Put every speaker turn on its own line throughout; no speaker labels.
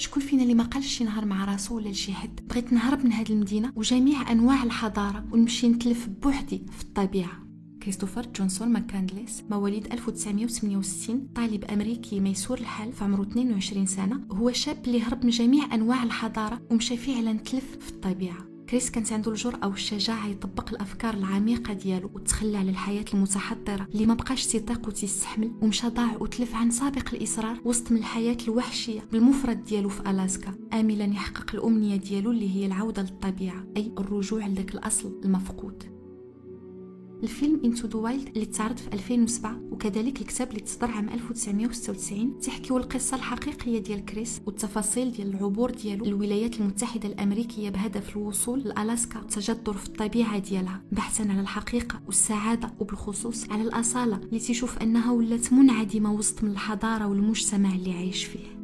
شكون فينا اللي ما قالش شي نهار مع راسو ولا لشي حد بغيت نهرب من هذه المدينة وجميع أنواع الحضارة ونمشي نتلف بوحدي في الطبيعة. كريستوفر جونسون ماكاندليس مواليد 1968 طالب أمريكي ميسور الحال في عمره 22 سنة هو شاب اللي هرب من جميع أنواع الحضارة ومشى فعلا تلف في الطبيعة. كريس كانت عنده الجرأة والشجاعة يطبق الأفكار العميقة ديالو وتخلى على الحياة المتحضرة اللي ما بقاش تيطيق وتيستحمل ومشى ضاع وتلف عن سابق الإصرار وسط من الحياة الوحشية بالمفرد ديالو في ألاسكا. آملا يحقق الأمنية ديالو اللي هي العودة للطبيعة أي الرجوع لذاك الأصل المفقود. الفيلم Into the Wild اللي تعرض في 2007 وكذلك الكتاب اللي تصدر عام 1996 تحكيو القصة الحقيقية ديال كريس والتفاصيل ديال العبور ديالو للولايات المتحدة الأمريكية بهدف الوصول لألاسكا والتجذر في الطبيعة ديالها بحثا على الحقيقة والسعادة وبالخصوص على الأصالة اللي تشوف أنها ولات منعدمة وسط من الحضارة والمجتمع اللي عايش فيه.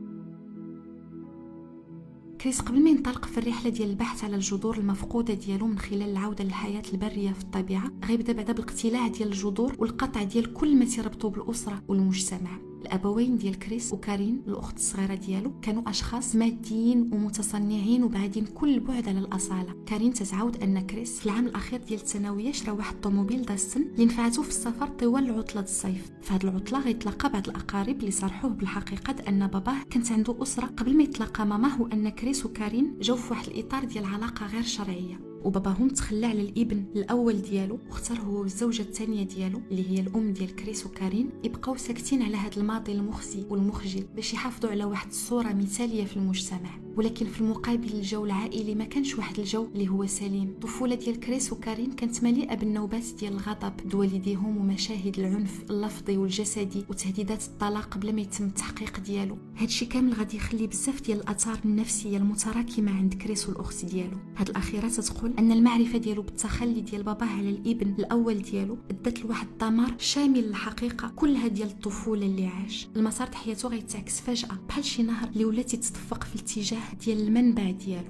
كريس قبل ما ينطلق في الرحلة ديال البحث على الجذور المفقودة ديالو من خلال العودة للحياة البرية في الطبيعة غيبدا بعدا بالاقتلاع ديال الجذور والقطع ديال كل ما تيربطو بالأسرة والمجتمع. الأبوين ديال كريس وكارين الأخت الصغيرة ديالو كانوا أشخاص ماديين ومتصنعين وبعدين كل البعد على الأصالة. كارين تتعاود أن كريس في العام الأخير ديال الثانوية شرا واحد الطوموبيل داتسون اللي نفعته في السفر طوال عطلة الصيف. هذه العطلة غيتلاقى بعض الأقارب اللي صرحوه بالحقيقة ان باباه كانت عنده أسرة قبل ما يتلاقى ماماه وأن كريس وكارين جاو في واحد الإطار ديال علاقة غير شرعية. وباباهم تخلى على الابن الأول ديالو واختار هو والزوجة الثانية ديالو اللي هي الأم ديال كريس وكارين. يبقاو ساكتين على هذا الماضي المخزي والمخجل باش يحافظوا على واحد الصورة مثالية في المجتمع. ولكن في المقابل الجو العائلي ما كانش واحد الجو اللي هو سليم. الطفوله ديال كريس وكارين كانت مليئة بالنوبات ديال الغضب والديهم ومشاهد العنف اللفظي والجسدي وتهديدات الطلاق قبل ما يتم التحقيق ديالو. هادشي كامل غادي يخلي بزاف ديال الأثار النفسية المتراكمة عند كريس والأخت ديالو. هاد الأخيرة تتقول أن المعرفة ديالو بالتخلي ديال باباه على الابن الأول ديالو ادت لواحد الدمار شامل للحقيقه كلها ديال الطفولة اللي عاش. المسار د حياته غيتعكس فجأة بحال شي نهر اللي ولا تتدفق في الاتجاه ديال المنبع ديالو.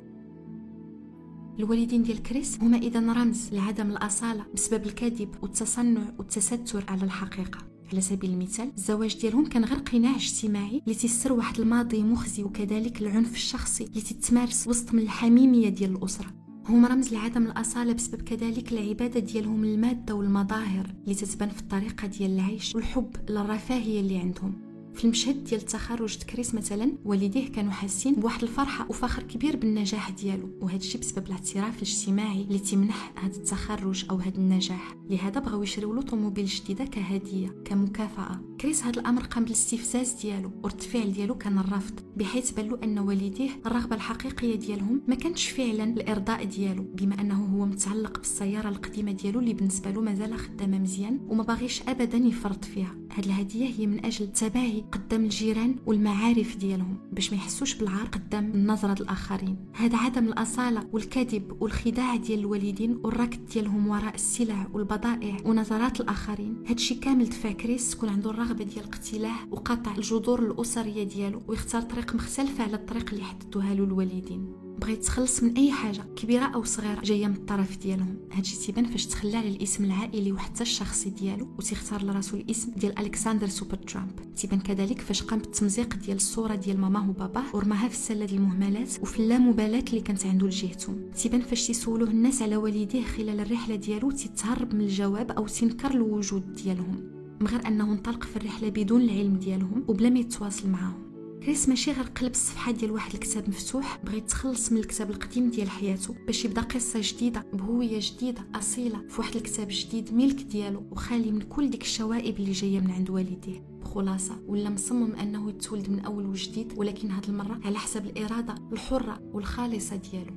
الوالدين ديال كريس هما إذا رمز لعدم الأصالة بسبب الكذب والتصنع والتستر على الحقيقة. على سبيل المثال الزواج ديالهم كان غير قناع اجتماعي اللي تيستر واحد الماضي مخزي وكذلك العنف الشخصي اللي تتمارس وسط من الحميمية ديال الأسرة. هما رمز لعدم الأصالة بسبب كذلك العبادة ديالهم المادة والمظاهر اللي تتبان في الطريقة ديال العيش والحب للرفاهية اللي عندهم. في المشهد ديال تخرج كريس مثلا والديه كانوا حاسين بواحد الفرحة وفخر كبير بالنجاح ديالو. وهذا الشيء بسبب الاعتراف الاجتماعي اللي تمنح هذا التخرج أو هذا النجاح. لهذا بغاو يشريو له طوموبيل جديدة كهدية كمكافأة. كريس هذا الأمر قام بالاستفزاز ديالو ورد الفعل ديالو كان الرفض بحيث بان أن والديه الرغبة الحقيقية ديالهم ما كانتش فعلا الإرضاء ديالو بما أنه هو متعلق بالسيارة القديمة ديالو اللي بالنسبة له مازال خدامة مزيان وما باغيش ابدا يفرط فيها. هاد الهدية هي من أجل التباهي قدام الجيران والمعارف ديالهم باش ما يحسوش بالعار قدام النظرة الآخرين. هذا عدم الأصالة والكذب والخداع ديال الوالدين والركض ديالهم وراء السلع والبضائع ونظرات الآخرين. هادشي كامل دفع كريس تكون عنده الرغبة ديال الاقتلاع وقطع الجذور الأسرية ديالو ويختار طريق مختلفه على الطريق اللي حددوها له الوالدين. بغيت تخلص من أي حاجة كبيرة أو صغيرة. جاية من الطرف ديالهم. هادشي تيبان فاش تخلى على الاسم العائلي وحتى الشخصي ديالو وتختار لراسو الإسم ديال الكسندر سوبر ترامب تيبان كذلك فاش قام بالتمزيق ديال الصورة ديال ماماه وباباه ورماها في السلة ديال المهملات وفي اللامبالاة اللي كانت عنده لجهتهم. تيبان فاش تيسولوه الناس على والديه خلال الرحلة ديالو تيتهرب من الجواب أو تنكر الوجود ديالهم من غير أنه انطلق في الرحلة بدون العلم ديالهم وبلا ما يتواصل معاهم. كريس ماشي غير قلب الصفحة ديال واحد الكتاب مفتوح بغى يتخلص من الكتاب القديم ديال حياته باش يبدا قصة جديدة بهوية جديدة أصيلة في واحد الكتاب جديد ملك ديالو وخالي من كل ديك الشوائب اللي جاية من عند والديه. بخلاصه ولا مصمم أنه يتولد من أول وجديد ولكن هاد المرة على حسب الإرادة الحرة والخالصة ديالو.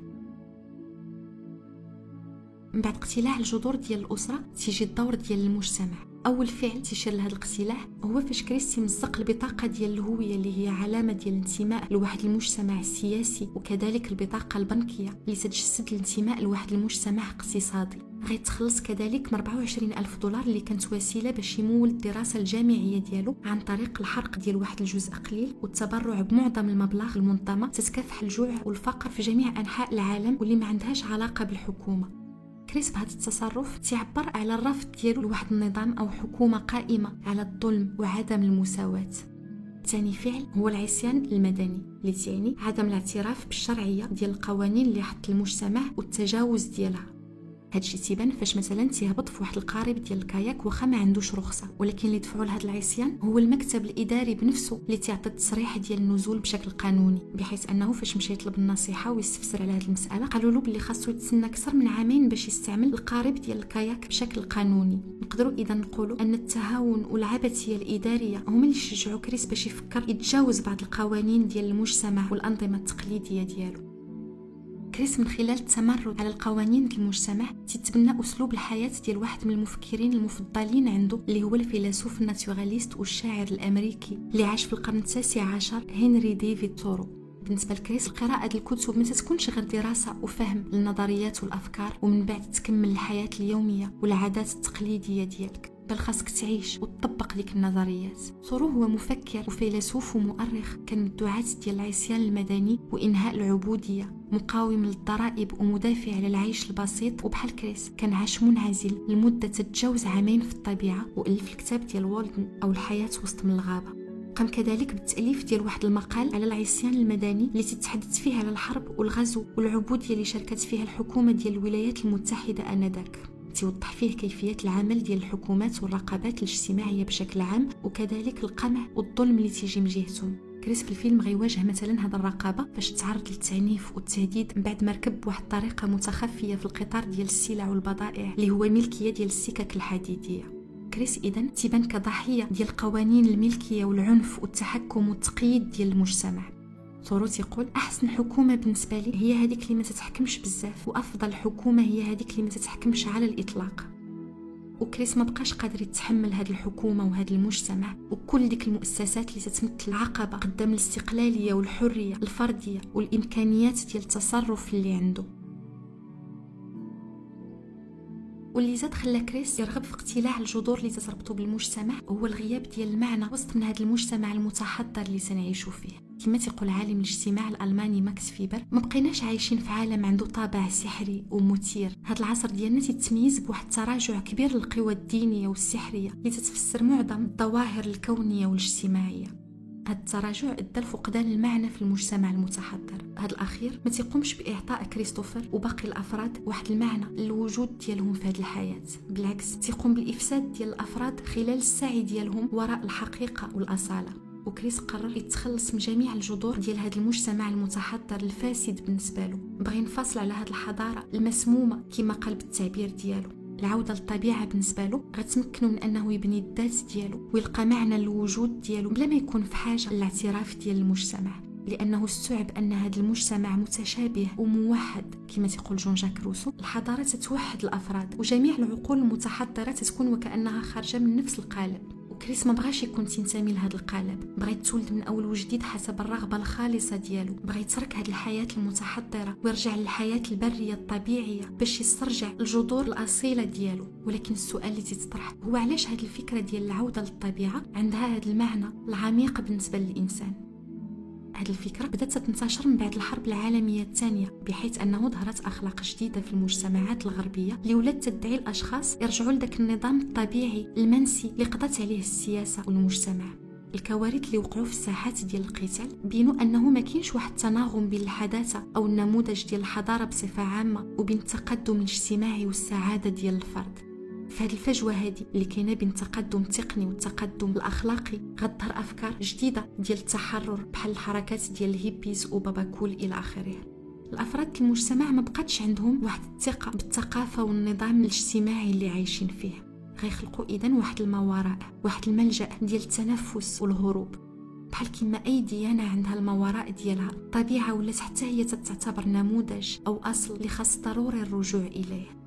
من بعد اقتلاع الجذور ديال الأسرة تيجي الدور ديال المجتمع. أول فعل تيشير لهذا الاقتلاع هو فاش كريس تيمزق البطاقة ديال الهوية اللي هي علامة ديال الانتماء لواحد المجتمع السياسي وكذلك البطاقة البنكية اللي تجسد الانتماء لواحد المجتمع اقتصادي. غيتخلص كذلك من 24 ألف دولار اللي كانت وسيلة باش يمول الدراسة الجامعية ديالو عن طريق الحرق ديال واحد الجزء قليل والتبرع بمعظم المبلغ لمنظمة تتكافح الجوع والفقر في جميع أنحاء العالم واللي ما عندهاش علاقة بالحكومة. كريس بهذا التصرف تعبر على الرفض ديالو لواحد النظام أو حكومة قائمة على الظلم وعدم المساواة. ثاني فعل هو العصيان المدني اللي تعني عدم الاعتراف بالشرعية ديال القوانين اللي حط المجتمع والتجاوز ديالها. هادشي تيبان فاش مثلا تيهبط في واحد القارب ديال الكاياك واخا ما عندوش رخصة. ولكن اللي دفعوا لهاد العصيان هو المكتب الإداري بنفسه اللي تيعطي التصريح ديال النزول بشكل قانوني. بحيث أنه فاش مشى يطلب النصيحة ويستفسر على هاد المسألة قالوا له بلي خاصو يتسنى أكثر من عامين باش يستعمل القارب ديال الكاياك بشكل قانوني. نقدروا إذا نقولوا أن التهاون والعبثية الإدارية هما اللي شجعوا كريس باش يفكر يتجاوز بعض القوانين ديال المجتمع والأنظمة التقليدية ديالو. كريس من خلال التمرد على القوانين ديال المجتمع تتبنى أسلوب الحياة ديال واحد من المفكرين المفضلين عنده اللي هو الفيلسوف naturalist والشاعر الأمريكي اللي عاش في القرن التاسع عشر هنري ديفيد تورو. بالنسبة لكريس قراءه الكتب ما تكونش غير دراسة وفهم للنظريات والأفكار ومن بعد تكمل الحياة اليومية والعادات التقليدية ديالك. بل خاصك تعيش وتطبق ديك النظريات. ثورو هو مفكر وفيلسوف ومؤرخ. كان من الدعاة ديال العصيان المدني وإنهاء العبودية. مقاوم للضرائب ومدافع على العيش البسيط. وبحال كريس كان عاش منعزل لمدة تتجاوز عامين في الطبيعة وألف الكتاب ديال والدن أو الحياة وسط من الغابة. قام كذلك بالتأليف ديال واحد المقال على العصيان المدني اللي تتحدث فيه على الحرب والغزو والعبودية اللي شاركت فيها الحكومة ديال الولايات المتحدة آنذاك. توضح فيه كيفية العمل ديال الحكومات والرقابات الاجتماعية بشكل عام وكذلك القمع والظلم اللي تيجي من جهتهم. كريس في الفيلم غيواجه مثلا هذا الرقابة فاش تعرض للتعنيف والتهديد من بعد ما ركب بواحد الطريقة متخفية في القطار ديال السلع والبضائع اللي هو ملكية ديال السكك الحديدية. كريس اذا تيبان كضحية ديال قوانين الملكية والعنف والتحكم والتقييد ديال المجتمع. ثورو تيقول أحسن حكومة بالنسبة لي هي هذيك اللي ما تتحكمش بزاف وأفضل حكومة هي هذيك اللي ما تتحكمش على الإطلاق. وكريس ما بقاش قادر يتحمل هذه الحكومة وهذا المجتمع وكل ديك المؤسسات اللي تتمثل عقبه قدام الاستقلالية والحرية الفردية والإمكانيات ديال التصرف اللي عنده. واللي زاد خلى كريس يرغب في اقتلاع الجذور اللي تيربطو بالمجتمع هو الغياب ديال المعنى وسط من هذا المجتمع المتحضر اللي سنعيشو فيه. كما تيقول عالم الاجتماع الألماني ماكس فيبر ما بقيناش عايشين في عالم عنده طابع سحري ومثير. هذا العصر ديالنا تيتميز بواحد التراجع كبير للقوى الدينية والسحرية اللي تتفسر معظم الظواهر الكونية والاجتماعية. هذا التراجع أدى لفقدان المعنى في المجتمع المتحضر. هذا الأخير ما تيقومش بإعطاء كريستوفر وباقي الأفراد واحد المعنى للوجود ديالهم في هذه الحياة. بالعكس تيقوم بالإفساد ديال الأفراد خلال السعي ديالهم وراء الحقيقة والأصالة. وكريس قرر يتخلص من جميع الجذور ديال هذا المجتمع المتحضر الفاسد بالنسبة له. بغى ينفصل على هذه الحضارة المسمومة كما قال بالتعبير ديالو. العودة للطبيعة بالنسبة له غتمكنه من أنه يبني الذات ديالو ويلقى معنى للوجود ديالو بلا ما يكون في حاجة للاعتراف ديال المجتمع. لأنه استوعب أن هذا المجتمع متشابه وموحد كما تيقول جون جاك روسو. الحضارة تتوحد الأفراد وجميع العقول المتحضرة تكون وكأنها خارجة من نفس القالب. كريس ما بغاش يكون تينتمي لهذا القالب. بغى يتولد من أول وجديد حسب الرغبة الخالصة ديالو. بغى يترك هذه الحياة المتحضرة ويرجع للحياة البرية الطبيعية باش يسترجع الجذور الأصيلة ديالو. ولكن السؤال اللي تيطرح هو علاش هذه الفكرة ديال العودة للطبيعة عندها هذا المعنى العميق بالنسبة للإنسان؟ هذه الفكرة بدأت تنتشر من بعد الحرب العالمية الثانية بحيث أنه ظهرت أخلاق جديدة في المجتمعات الغربية اللي ولات تدعي الأشخاص يرجعوا لذاك النظام الطبيعي المنسي اللي قضت عليه السياسة والمجتمع. الكوارث اللي وقعوا في الساحات ديال القتال بينوا أنه ما كاينش واحد التناغم بين الحداثة أو النموذج ديال الحضارة بصفة عامة وبين التقدم الاجتماعي والسعادة ديال الفرد. هذه الفجوه هذه اللي كاينة بين التقدم التقني والتقدم الأخلاقي غتظهر أفكار جديدة ديال التحرر بحال الحركات ديال الهيبيز وبابا كول إلى آخره. الأفراد المجتمع ما بقاتش عندهم واحد الثقة بالثقافة والنظام الاجتماعي اللي عايشين فيه. غيخلقوا اذا واحد الموارئ واحد الملجأ ديال التنفس والهروب. بحال كما أي ديانة عندها الموارئ ديالها الطبيعة ولات حتى هي تتعتبر نموذج أو أصل اللي خاص ضروري الرجوع إليه.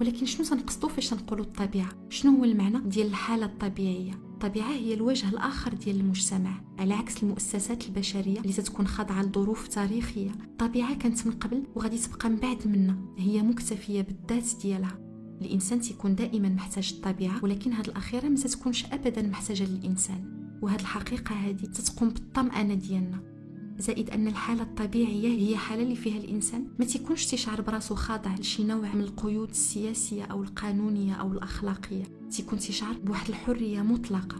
ولكن شنو تنقصدو فاش تنقولوا الطبيعة؟ شنو هو المعنى ديال الحالة الطبيعية؟ الطبيعة هي الوجه الآخر ديال المجتمع على عكس المؤسسات البشرية اللي تتكون خاضعة لظروف تاريخية. الطبيعة كانت من قبل وغادي تبقى من بعد منا هي مكتفية بالذات ديالها. الإنسان تيكون دائما محتاج الطبيعة ولكن هذه الأخيرة ما تتكونش ابدا محتاجة للإنسان. وهذه الحقيقة هذه تتقوم بالطمأنة ديالنا. زائد أن الحالة الطبيعية هي حالة اللي فيها الإنسان. ما تيكونش تيشعر براسو خاضع لشي نوع من القيود السياسية أو القانونية أو الأخلاقية. تيكون تيشعر بواحد الحرية مطلقة.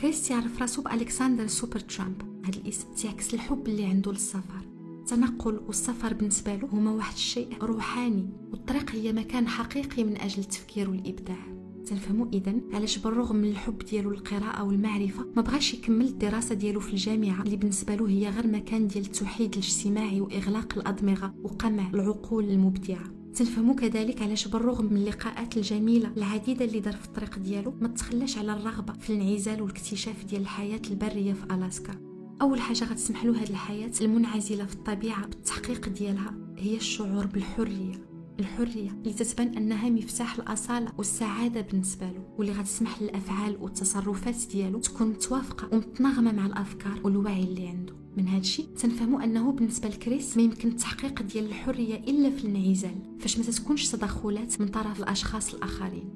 كريس غيعرف راسو بالكسندر سوبر ترامب هذا الاسم تيعكس الحب اللي عنده للسفر. التنقل والسفر بالنسبة له هما واحد الشيء روحاني والطريق هي مكان حقيقي من أجل التفكير والإبداع. تنفهموا اذا علاش بالرغم من الحب ديالو للقراءه والمعرفة ما بغاش يكمل الدراسة ديالو في الجامعة اللي بالنسبة له هي غير مكان ديال التوحيد الاجتماعي وإغلاق الأدمغة وقمع العقول المبدعة. تنفهموا كذلك علاش بالرغم من اللقاءات الجميلة العديدة اللي دار في الطريق ديالو ما تخلاش على الرغبة في الانعزال والاكتشاف ديال الحياة البرية في ألاسكا. أول حاجة غتسمح له هذه الحياة المنعزلة في الطبيعة بالتحقيق ديالها هي الشعور بالحرية. الحرية اللي تتبان أنها مفتاح الأصالة والسعادة بالنسبة له واللي غتسمح للأفعال والتصرفات ديالو تكون متوافقة ومتناغمة مع الأفكار والوعي اللي عنده. من هذا الشيء تنفهموا أنه بالنسبة لكريس ما يمكن التحقيق ديال الحرية إلا في الانعزال فاش ما تكونش تدخلات من طرف الأشخاص الآخرين.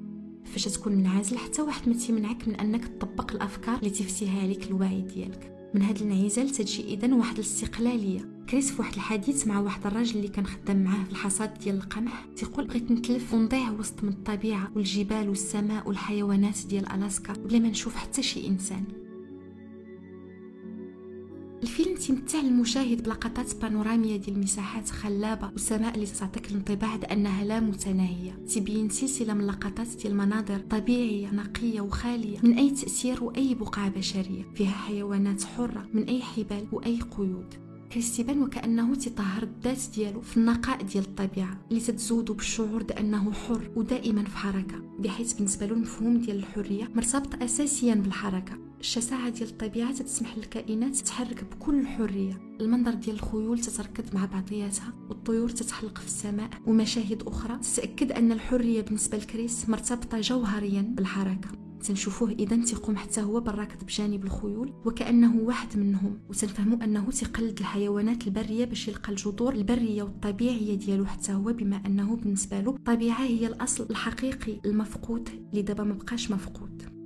فاش تكون منعزل حتى واحد ما تيمنعك من أنك تطبق الأفكار اللي تفتيها لك الوعي ديالك. من هذا الانعزال تجي اذا واحد الاستقلالية. كريس في واحد الحديث مع واحد الراجل اللي كان خدام معاه في الحصاد ديال القمح. تيقول بغيت نتلف ونضيع وسط من الطبيعة والجبال والسماء والحيوانات ديال ألاسكا بلا ما نشوف حتى شي إنسان. الفيلم تيمتع المشاهد بلقطات بانورامية ديال مساحات خلابة وسماء اللي تعطيك الانطباع أنها لا متناهية تبين سلسلة من اللقطات ديال مناظر طبيعية نقية وخالية من أي تأثير وأي بقعة بشرية. فيها حيوانات حرة من أي حبال وأي قيود. كيستبان وكأنه تطهر الذات ديالو في النقاء ديال الطبيعة اللي تتزودو بالشعور بأنه حر ودائما في حركة. بحيث بالنسبة له المفهوم ديال الحرية مرتبط أساسيا بالحركة. الشساعة ديال الطبيعة تسمح للكائنات تتحرك بكل حرية المنظر ديال الخيول تتركض مع بعضياتها والطيور تتحلق في السماء ومشاهد أخرى تتأكد أن الحرية بالنسبة لكريس مرتبطة جوهريا بالحركة. تنشوفوه إذا تيقوم حتى هو بالركض بجانب الخيول وكأنه واحد منهم. وتنفهموا أنه تيقلد الحيوانات البرية باش يلقى الجذور البرية والطبيعية ديالو حتى هو بما أنه بالنسبة له الطبيعه هي الأصل الحقيقي المفقود اللي دابا ما بقاش مفقود.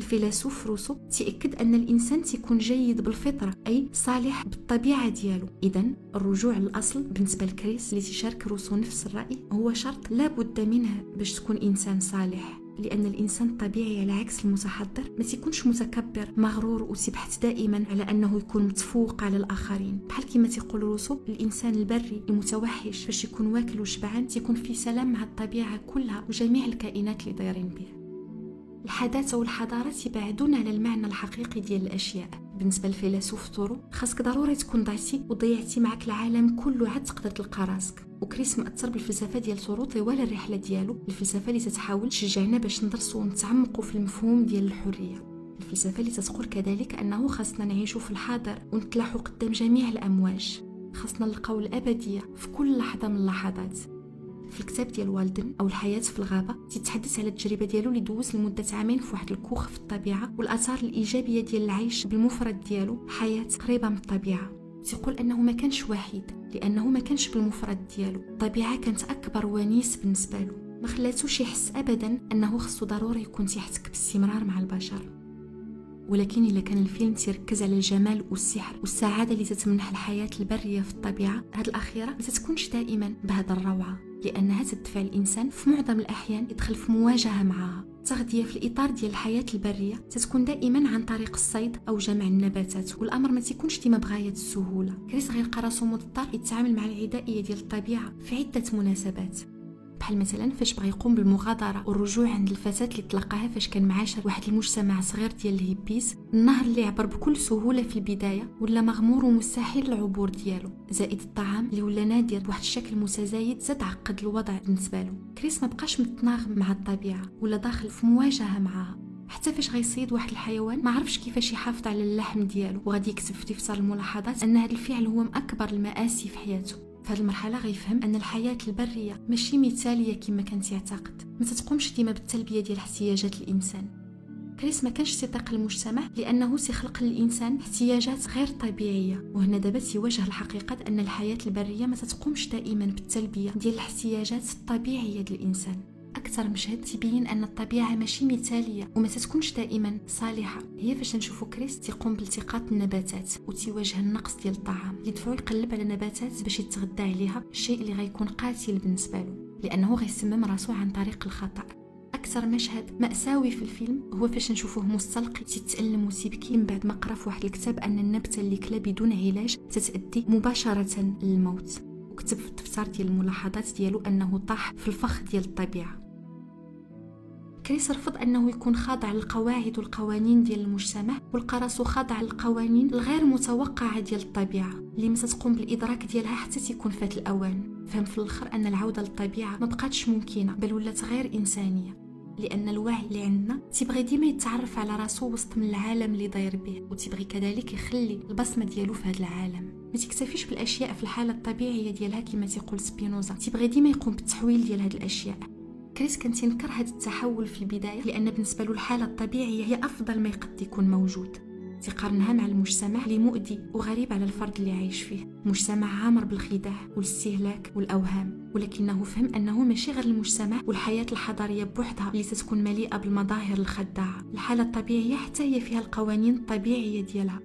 الفيلسوف روسو تيأكد أن الإنسان تيكون جيد بالفطرة أي صالح بالطبيعة ديالو. إذا الرجوع للأصل بالنسبة لكريس اللي تيشارك روسو نفس الرأي هو شرط لا بد منه باش تكون إنسان صالح لأن الإنسان الطبيعي على عكس المتحضر ما تيكونش متكبر مغرور وتيبحث دائما على أنه يكون متفوق على الآخرين. بحال كما تيقول روسو الإنسان البري المتوحش باش يكون واكل وشبعان تيكون في سلام مع الطبيعة كلها وجميع الكائنات اللي دايرين به الحداثة والحضارة تبعدون على المعنى الحقيقي ديال الأشياء. بالنسبة للفيلسوف تورو خاصك ضروري تكون ضعتي وضيعتي معك العالم كله عاد تقدر تلقى راسك. وكريس مأثر بالفلسفة ديال تورو طوال الرحلة ديالو الفلسفة اللي تتحاول تشجعنا باش ندرسوا ونتعمقوا في المفهوم ديال الحرية. الفلسفة اللي تتقول كذلك أنه خاصنا نعيشوا في الحاضر ونتلاحوا قدام جميع الأمواج. خاصنا نلقاو الأبدية في كل لحظة من اللحظات. في الكتاب ديال والدن أو الحياة في الغابة تيتحدث على التجربة ديالو اللي دوز لمدة عامين في واحد الكوخ في الطبيعة والآثار الإيجابية ديال العيش بالمفرد ديالو حياة قريبة من الطبيعة. تيقول أنه ما كانش وحيد لأنه ما كانش بالمفرد ديالو. الطبيعة كانت أكبر ونيس بالنسبة له. ما خلاتوش يحس ابدا أنه خاصو ضروري يكون تيحتك باستمرار مع البشر. ولكن إلا كان الفيلم تيركز على الجمال والسحر والسعادة اللي تتمنح الحياة البرية في الطبيعة هاد الأخيرة ما تتكونش دائما بهذا الروعة. لأنها تدفع الإنسان في معظم الأحيان يدخل في مواجهة معها التغذية في الإطار ديال الحياة البرية تتكون دائما عن طريق الصيد أو جمع النباتات والأمر ما تيكونش ديما بغاية السهولة. كريس غيلقى راسو مضطر يتعامل مع العدائية ديال الطبيعة في عدة مناسبات. بحال مثلا فاش بغى يقوم بالمغادرة والرجوع عند الفتاه اللي تلقاها فاش كان معاشر واحد المجتمع صغير ديال الهيبيز النهر اللي عبر بكل سهولة في البداية ولا مغمور ومستحيل العبور ديالو. زائد الطعام اللي ولا نادر بواحد الشكل متزايد زاد عقد الوضع بالنسبة له. كريس ما بقاش متناغم مع الطبيعة ولا داخل في مواجهة معها حتى فاش غيصيد واحد الحيوان ما عرفش كيفاش يحافظ على اللحم ديالو وغادي يكتب في دفتر الملاحظات أن هذا الفعل هو من أكبر المآسي في حياته. في هذه المرحلة غيفهم أن الحياة البرية ماشي مثالية كما كان يعتقد ما تتقومش ديما بالتلبية ديال احتياجات الإنسان. كريس ما كانش تيطيق المجتمع لأنه سيخلق للإنسان احتياجات غير طبيعية. وهنا دابا تيواجه الحقيقة أن الحياة البرية ما تتقومش دائما بالتلبية ديال الاحتياجات الطبيعية ديال الإنسان. أكثر مشهد تبين أن الطبيعة ماشي مثالية وما تتكونش دائما صالحة. هي فاش نشوفو كريس تيقوم بالتقاط النباتات وتيواجه النقص ديال الطعام. اللي دفعو يقلب على نباتات باش يتغدى عليها الشيء اللي غيكون قاتل بالنسبة له لأنه غيسمم راسو عن طريق الخطأ. أكثر مشهد مأساوي في الفيلم هو فاش نشوفوه مستلقي تتألم وتبكي من بعد ما قرأ في واحد الكتاب أن النبتة اللي كلا بدون علاج تتأدي مباشرة للموت. وكتب في الدفتر ديال الملاحظات ديالو أنه طاح في الفخ ديال الطبيعة. كريس رفض أنه يكون خاضع للقواعد والقوانين ديال المجتمع ولقى راسو خاضع للقوانين الغير متوقعة ديال الطبيعة اللي ما تقوم بالإدراك ديالها حتى تيكون فات الأوان. فهم في الآخر أن العودة للطبيعة ما بقاتش ممكنة بل ولات غير إنسانية. لأن الوعي اللي عندنا تيبغي ديما يتعرف على راسو وسط من العالم اللي داير به وتيبغي كذلك يخلي البصمة ديالو في هذا العالم. ما تكتفيش بالأشياء في الحالة الطبيعية ديالها كما تيقول سبينوزا. تيبغي ديما يقوم بالتحويل ديال هذه الأشياء. كريس كان تنكر هذا التحول في البداية لأن بالنسبة له الحالة الطبيعية هي أفضل ما يقد يكون موجود. تقارنها مع المجتمع اللي مؤذي وغريب على الفرد اللي عايش فيه. مجتمع عامر بالخداع والاستهلاك والأوهام ولكنه فهم أنه ماشي غير المجتمع والحياة الحضارية بوحدها اللي تتكون مليئة بالمظاهر الخداعة. الحالة الطبيعية حتى هي فيها القوانين الطبيعية ديالها.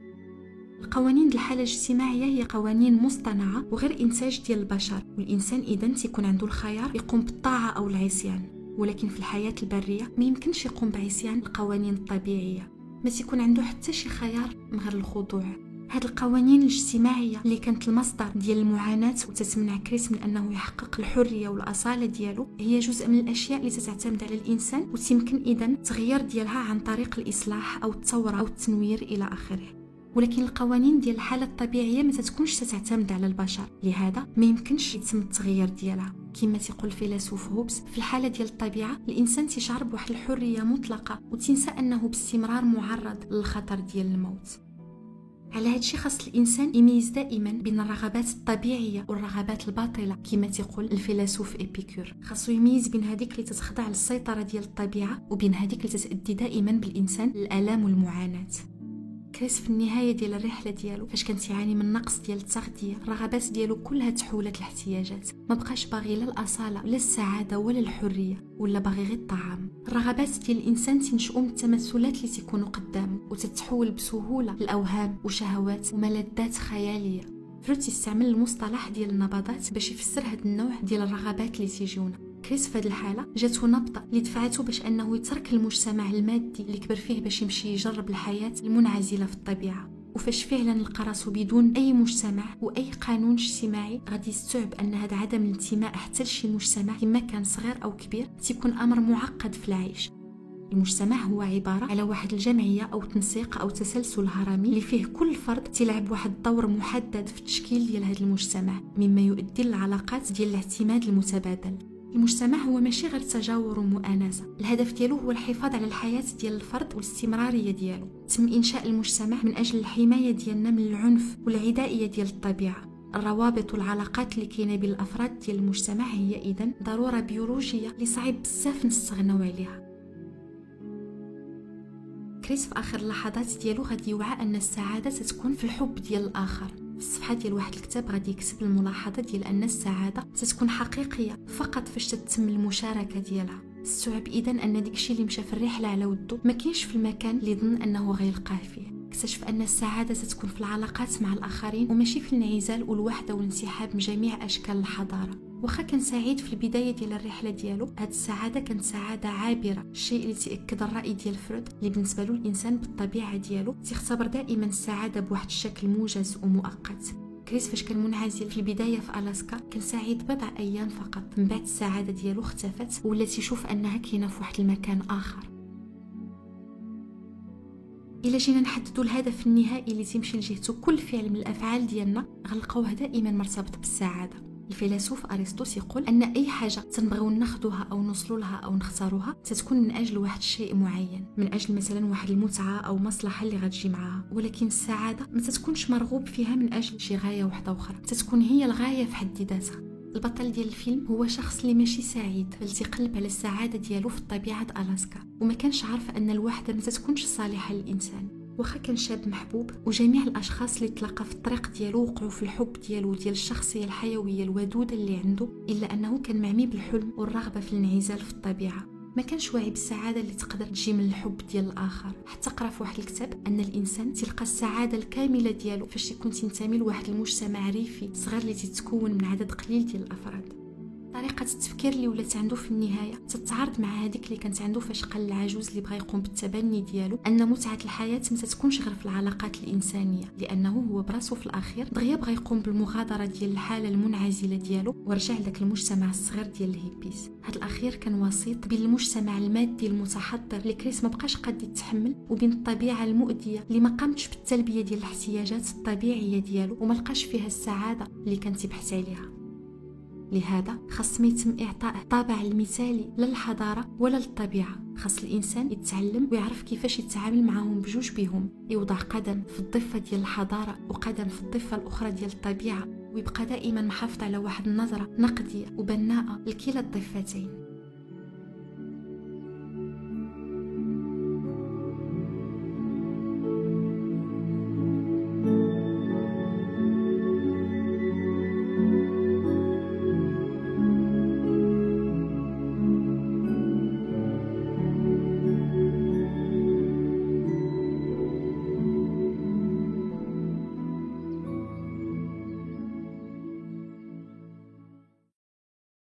القوانين الحالة الاجتماعية هي قوانين مصطنعة وغير إنتاج ديال البشر والإنسان إذا تيكون عنده الخيار يقوم بالطاعة أو العصيان. ولكن في الحياة البرية ما يمكنش يقوم بعصيان القوانين الطبيعية. ما تيكون عنده حتى شي خيار من غير الخضوع. هاد القوانين الاجتماعية اللي كانت المصدر ديال المعاناة وتتمنع كريس من أنه يحقق الحرية والأصالة ديالو هي جزء من الأشياء اللي تتعتمد على الإنسان وتمكن إذا تغيير ديالها عن طريق الإصلاح أو التطور أو التنوير إلى آخره. ولكن القوانين ديال الحالة الطبيعية ما تتكونش تتعتمد على البشر. لهذا ما يمكنش يتم التغيير ديالها. كما تيقول الفيلسوف هوبس في الحالة ديال الطبيعة الإنسان تيشعر بواحد الحرية مطلقة وتنسى أنه باستمرار معرض للخطر ديال الموت. على هذا الشيء خاص الإنسان يميز دائما بين الرغبات الطبيعية والرغبات الباطلة كما تيقول الفيلسوف ايبيكور خاصو يميز بين هذيك اللي تتخضع للسيطرة ديال الطبيعة وبين هذيك اللي تتأدي دائما بالإنسان الالام والمعاناة. كريس في النهاية ديال الرحلة ديالو. فاش كان تيعاني من نقص ديال التغذيه الرغبات ديالو كلها تحولت لاحتياجات. ما بقاش باغي لا الأصالة ولا السعادة ولا الحرية ولا باغي غير الطعام. الرغبات ديال الإنسان تنشؤوا من التمثلات اللي تيكونوا قدامه وتتحول بسهولة لاوهام وشهوات وملذات خيالية. فرويد تيستعمل المصطلح ديال النبضات باش يفسر هذا النوع ديال الرغبات اللي تيجيونا. كريس في هذه الحالة جاتو نبضه اللي دفعته باش أنه يترك المجتمع المادي اللي كبر فيه باش يمشي يجرب الحياة المنعزلة في الطبيعة. وفاش فعلا لقى راسو بدون أي مجتمع واي قانون اجتماعي غادي يستوعب أن هذا عدم الانتماء حتى لشي مجتمع كما كان صغير أو كبير تيكون أمر معقد في العيش. المجتمع هو عبارة على واحد الجمعية أو تنسيق أو تسلسل هرمي اللي فيه كل فرد تلعب واحد الدور محدد في التشكيل ديال هذا المجتمع مما يؤدي للعلاقات ديال الاعتماد المتبادل. المجتمع هو ماشي غير تجاور ومؤانسة الهدف ديالو هو الحفاظ على الحياة ديال الفرد والاستمرارية ديالو تم إنشاء المجتمع من أجل الحماية ديالنا من العنف والعدائية ديال الطبيعة. الروابط والعلاقات اللي كاينة بين الأفراد ديال المجتمع هي اذا ضرورة بيولوجية اللي صعيب بزاف نستغناو عليها. كريس في آخر اللحظات ديالو غادي يوعى أن السعادة تتكون في الحب ديال الآخر. الصفحة ديال واحد الكتاب غادي يكتب الملاحظة ديال أن السعادة تتكون حقيقية فقط فاش تتم المشاركة ديالها. استوعب إذا أن داكشي اللي مشى في الرحلة على ودو ما كاينش في المكان اللي ظن أنه غيلقاه فيه. اكتشف أن السعادة تتكون في العلاقات مع الآخرين وماشي في الانعزال والوحدة والانسحاب من جميع أشكال الحضارة. واخا كان سعيد في البداية ديال الرحلة ديالو هاد السعادة كانت سعادة عابرة الشيء اللي تيأكد الرأي ديال فرويد اللي بالنسبة له الإنسان بالطبيعة ديالو تيختبر دائما السعادة بواحد الشكل موجز ومؤقت. كريس فاش كان منعزل في البداية في ألاسكا كان سعيد بضع أيام فقط. من بعد السعادة ديالو اختفت ولى تيشوف أنها كاينة في واحد المكان آخر. إلا جينا نحددوا الهدف النهائي اللي تيمشي لجهته كل فعل من الأفعال ديالنا غنلقاوه دائما مرتبط بالسعادة. الفيلسوف ارسطو تيقول أن أي حاجة تنبغيو ناخذوها أو نوصلوا لها أو نختاروها تتكون من أجل واحد الشيء معين من أجل مثلا واحد المتعة أو مصلحة اللي غتجي معاها. ولكن السعادة ما تتكونش مرغوب فيها من أجل شي غاية واحدة أخرى تتكون هي الغاية في حد ذاتها. البطل ديال الفيلم هو شخص اللي ماشي سعيد بل تيقلب على السعادة ديالو في طبيعة ألاسكا. وما كانش عارف أن الوحدة ما تتكونش صالحة للإنسان. واخا كان شاب محبوب وجميع الأشخاص اللي تلاقى في الطريق ديالو وقعوا في الحب ديالو ديال الشخصيه الحيويه الودوده اللي عنده إلا أنه كان معمي بالحلم والرغبة في الانعزال في الطبيعة. ما كانش واعي بالسعادة اللي تقدر تجي من الحب ديال الآخر. حتى قرأ في واحد الكتاب أن الإنسان تلقى السعادة الكاملة ديالو فاش يكون تنتمي لواحد المجتمع ريفي صغير اللي تتكون من عدد قليل ديال الأفراد. طريقة التفكير اللي ولات عنده في النهاية. تتعارض مع هذيك اللي كانت عنده فاش قال العجوز اللي بغى يقوم بالتبني ديالو أن متعة الحياة ما تكونش غير في العلاقات الإنسانية لأنه هو براسو في الأخير دغيا بغى يقوم بالمغادرة ديال الحالة المنعزلة ديالو ورجع لذاك المجتمع الصغير ديال الهيبيس. هذا الأخير كان وسيط بين المجتمع المادي المتحضر اللي كريس ما بقاش قاد يتحمل وبين الطبيعة المؤذية اللي ما قامتش بالتلبية ديال الاحتياجات الطبيعية ديالو وما لقاش فيها السعادة اللي كان تيبحث عليها. لهذا خاص ما يتم إعطاء الطابع المثالي لا للحضارة ولا للطبيعة خاص الإنسان يتعلم ويعرف كيفاش يتعامل معهم بجوج بهم. يوضع قدم في الضفة ديال الحضارة وقدم في الضفة الأخرى ديال الطبيعة ويبقى دائما محافظ على واحد النظرة نقدية وبناءة لكلا الضفتين.